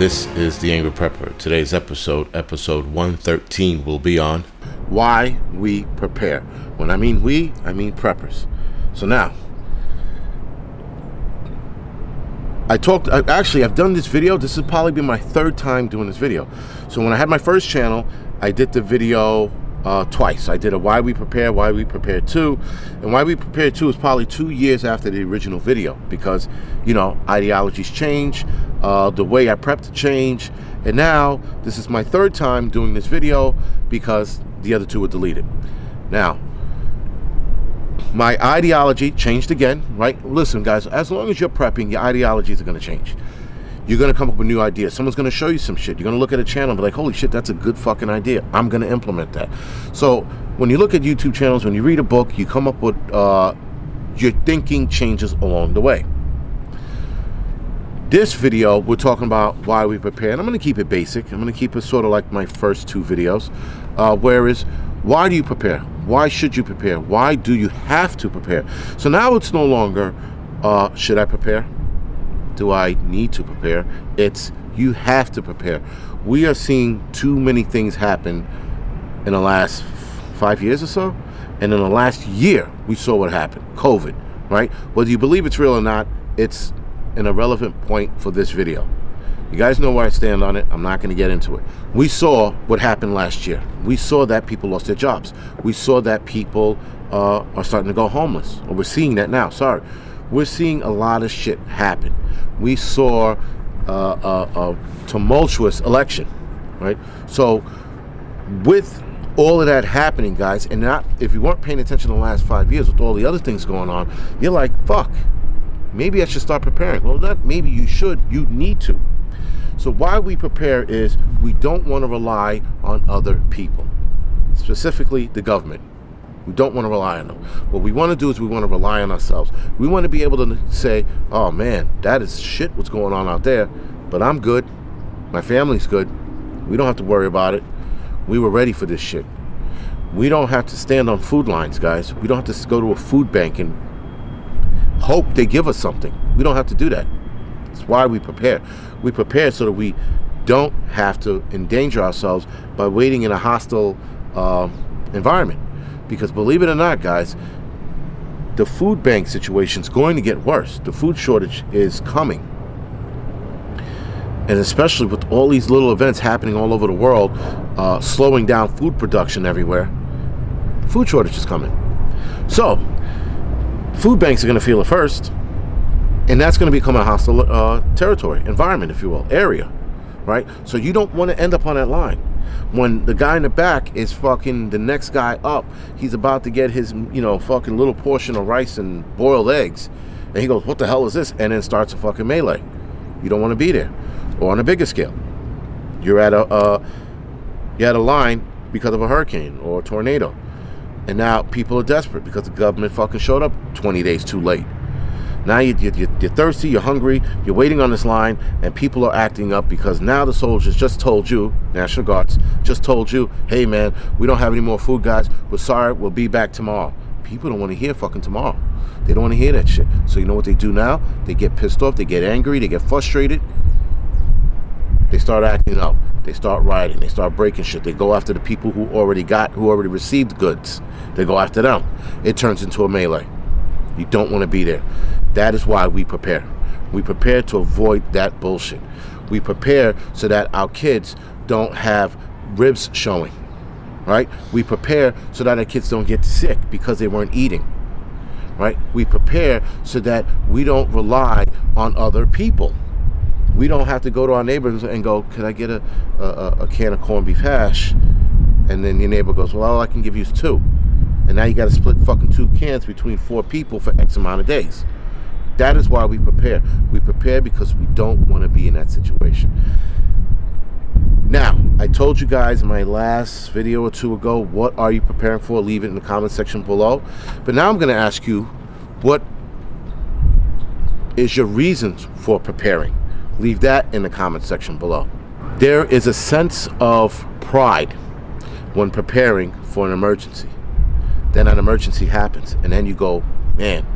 This is The Angry Prepper. Today's episode, episode 113, will be on why we prepare. When I mean we, I mean preppers. So now, I talked, I, actually, I've done this video. This has probably been my third time doing this video. So when I had my first channel, I did the video uh, twice. I did a Why We Prepare, Why We Prepare 2. And Why We Prepare 2 is probably two years after the original video because, you know, ideologies change, uh, the way I prep to change. And now, this is my third time doing this video because the other two were deleted. Now, my ideology changed again, right? Listen, guys, as long as you're prepping, your ideologies are going to change. You're going to come up with new ideas. Someone's going to show you some shit. You're going to look at a channel and be like, holy shit, that's a good fucking idea. I'm going to implement that. So when you look at YouTube channels, when you read a book, you come up with uh, your thinking changes along the way. This video, we're talking about why we prepare, and I'm going to keep it basic. I'm going to keep it sort of like my first two videos. Uh, whereas, why do you prepare? Why should you prepare? Why do you have to prepare? So now it's no longer, uh, should I prepare? Do I need to prepare? It's you have to prepare. We are seeing too many things happen in the last five years or so. And in the last year, we saw what happened COVID, right? Whether you believe it's real or not, it's an relevant point for this video. You guys know where I stand on it. I'm not going to get into it. We saw what happened last year. We saw that people lost their jobs. We saw that people uh, are starting to go homeless. Or we're seeing that now. Sorry. We're seeing a lot of shit happen. We saw uh, a, a tumultuous election, right? So, with all of that happening, guys, and not if you weren't paying attention the last five years with all the other things going on, you're like, fuck, maybe I should start preparing. Well, not maybe you should, you need to. So, why we prepare is we don't want to rely on other people, specifically the government. We don't want to rely on them. What we want to do is we want to rely on ourselves. We want to be able to say, oh man, that is shit what's going on out there, but I'm good. My family's good. We don't have to worry about it. We were ready for this shit. We don't have to stand on food lines, guys. We don't have to go to a food bank and hope they give us something. We don't have to do that. That's why we prepare. We prepare so that we don't have to endanger ourselves by waiting in a hostile uh, environment. Because believe it or not, guys, the food bank situation is going to get worse. The food shortage is coming. And especially with all these little events happening all over the world, uh, slowing down food production everywhere, food shortage is coming. So, food banks are going to feel it first and that's going to become a hostile uh, territory, environment, if you will, area, right? So you don't want to end up on that line. When the guy in the back is fucking the next guy up, he's about to get his, you know, fucking little portion of rice and boiled eggs, and he goes, "What the hell is this?" And then starts a fucking melee. You don't want to be there. Or on a bigger scale, you're at a uh, you're at a line because of a hurricane or a tornado, and now people are desperate because the government fucking showed up 20 days too late. Now you, you, you're thirsty, you're hungry, you're waiting on this line, and people are acting up because now the soldiers just told you, National Guards, just told you, hey man, we don't have any more food, guys. We're sorry, we'll be back tomorrow. People don't want to hear fucking tomorrow. They don't want to hear that shit. So you know what they do now? They get pissed off, they get angry, they get frustrated. They start acting up. They start rioting. They start breaking shit. They go after the people who already got, who already received goods. They go after them. It turns into a melee. You don't want to be there. That is why we prepare. We prepare to avoid that bullshit. We prepare so that our kids don't have ribs showing, right? We prepare so that our kids don't get sick because they weren't eating, right? We prepare so that we don't rely on other people. We don't have to go to our neighbors and go, "Could I get a, a, a can of corned beef hash?" And then your neighbor goes, "Well, all I can give you is two. And now you got to split fucking two cans between four people for X amount of days. That is why we prepare. We prepare because we don't want to be in that situation. Now, I told you guys in my last video or two ago, what are you preparing for? Leave it in the comment section below. But now I'm going to ask you, what is your reasons for preparing? Leave that in the comment section below. There is a sense of pride when preparing for an emergency. Then an emergency happens, and then you go, man,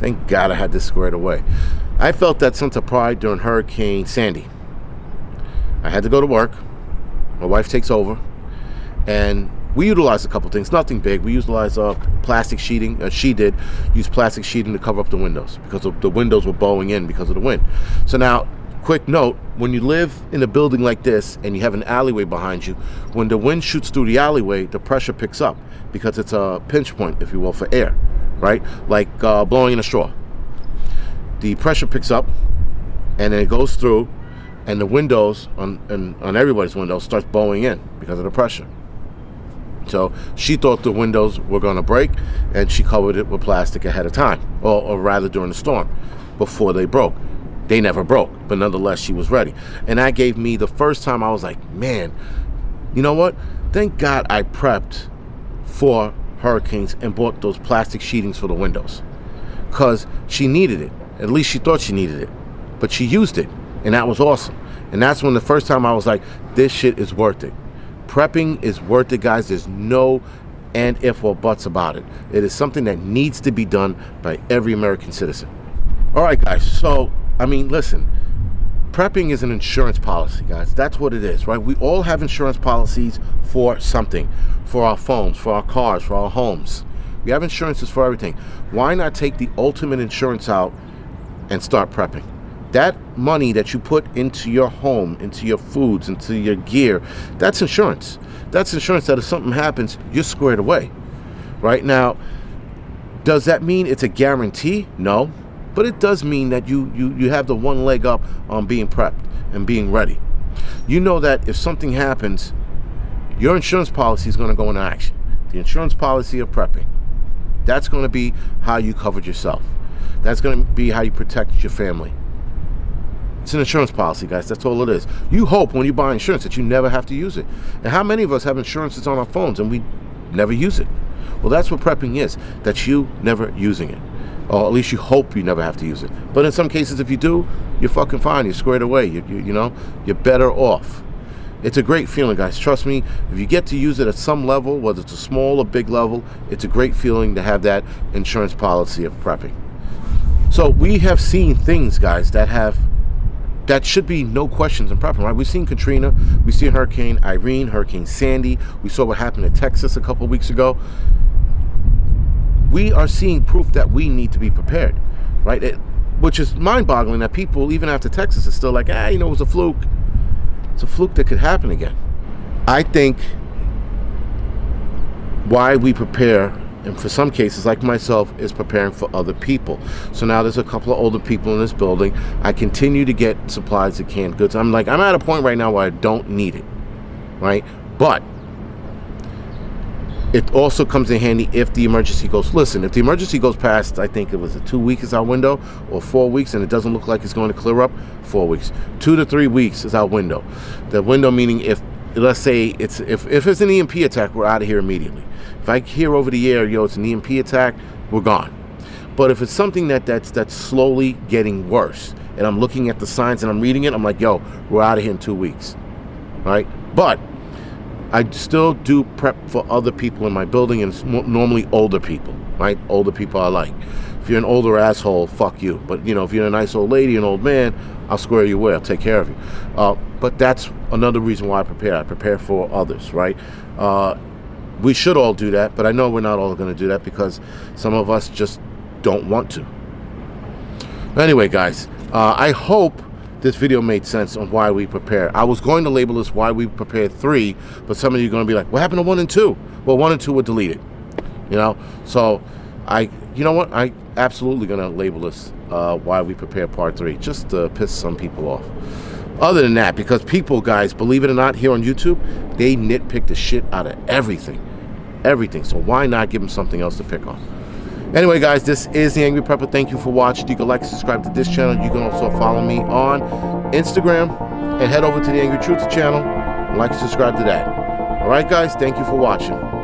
Thank God I had this squared away. I felt that sense of pride during Hurricane Sandy. I had to go to work. My wife takes over, and we utilized a couple things. Nothing big. We utilized uh, plastic sheeting. Uh, she did use plastic sheeting to cover up the windows because the windows were bowing in because of the wind. So now, quick note: when you live in a building like this and you have an alleyway behind you, when the wind shoots through the alleyway, the pressure picks up because it's a pinch point, if you will, for air, right? Like uh, blowing in a straw. The pressure picks up, and then it goes through and the windows on and on everybody's windows starts bowing in because of the pressure. So she thought the windows were going to break, and she covered it with plastic ahead of time, or, or rather during the storm, before they broke. They never broke, but nonetheless, she was ready. And that gave me the first time I was like, man, you know what? Thank God I prepped for hurricanes and bought those plastic sheetings for the windows. Because she needed it. At least she thought she needed it. But she used it and that was awesome. And that's when the first time I was like, this shit is worth it. Prepping is worth it, guys. There's no and if or buts about it. It is something that needs to be done by every American citizen. All right, guys. So, I mean, listen, prepping is an insurance policy, guys. That's what it is, right? We all have insurance policies for something for our phones, for our cars, for our homes. We have insurances for everything. Why not take the ultimate insurance out and start prepping? that money that you put into your home, into your foods, into your gear, that's insurance. That's insurance that if something happens, you're squared away. Right now, does that mean it's a guarantee? No. But it does mean that you, you, you have the one leg up on being prepped and being ready. You know that if something happens, your insurance policy is going to go into action. The insurance policy of prepping. That's going to be how you covered yourself. That's going to be how you protect your family. It's an insurance policy, guys. That's all it is. You hope when you buy insurance that you never have to use it. And how many of us have insurance that's on our phones and we never use it? Well, that's what prepping is. That you never using it. Or at least you hope you never have to use it. But in some cases, if you do, you're fucking fine. You're squared away. You, you, you know, you're better off. It's a great feeling, guys. Trust me, if you get to use it at some level, whether it's a small or big level, it's a great feeling to have that insurance policy of prepping. So we have seen things, guys, that have that should be no questions in prepping, right? We've seen Katrina, we've seen Hurricane Irene, Hurricane Sandy, we saw what happened in Texas a couple weeks ago. We are seeing proof that we need to be prepared, right? It, which is mind boggling that people, even after Texas, are still like, ah, you know, it was a fluke. It's a fluke that could happen again. I think why we prepare and for some cases, like myself, is preparing for other people. So now there's a couple of older people in this building. I continue to get supplies of canned goods. I'm like, I'm at a point right now where I don't need it, right? But it also comes in handy if the emergency goes. Listen, if the emergency goes past, I think it was a two week is our window, or four weeks, and it doesn't look like it's going to clear up, four weeks. Two to three weeks is our window. The window meaning if let's say it's if, if it's an EMP attack, we're out of here immediately. If I hear over the air, yo, it's an EMP attack, we're gone. But if it's something that that's that's slowly getting worse, and I'm looking at the signs and I'm reading it, I'm like, yo, we're out of here in two weeks, right? But I still do prep for other people in my building, and it's normally older people, right? Older people I like. If you're an older asshole, fuck you. But you know, if you're a nice old lady, an old man, I'll square you away. I'll take care of you. Uh, but that's another reason why I prepare. I prepare for others, right? Uh, we should all do that, but I know we're not all going to do that because some of us just don't want to. Anyway, guys, uh, I hope this video made sense on why we prepare. I was going to label this why we prepared three, but some of you are going to be like, what happened to one and two? Well, one and two were deleted, you know? So I, you know what? I absolutely going to label this uh, why we prepare part three, just to piss some people off. Other than that, because people, guys, believe it or not, here on YouTube, they nitpick the shit out of everything. Everything. So why not give them something else to pick on? Anyway, guys, this is The Angry Prepper. Thank you for watching. You can like subscribe to this channel. You can also follow me on Instagram and head over to The Angry Truth channel. Like and subscribe to that. All right, guys, thank you for watching.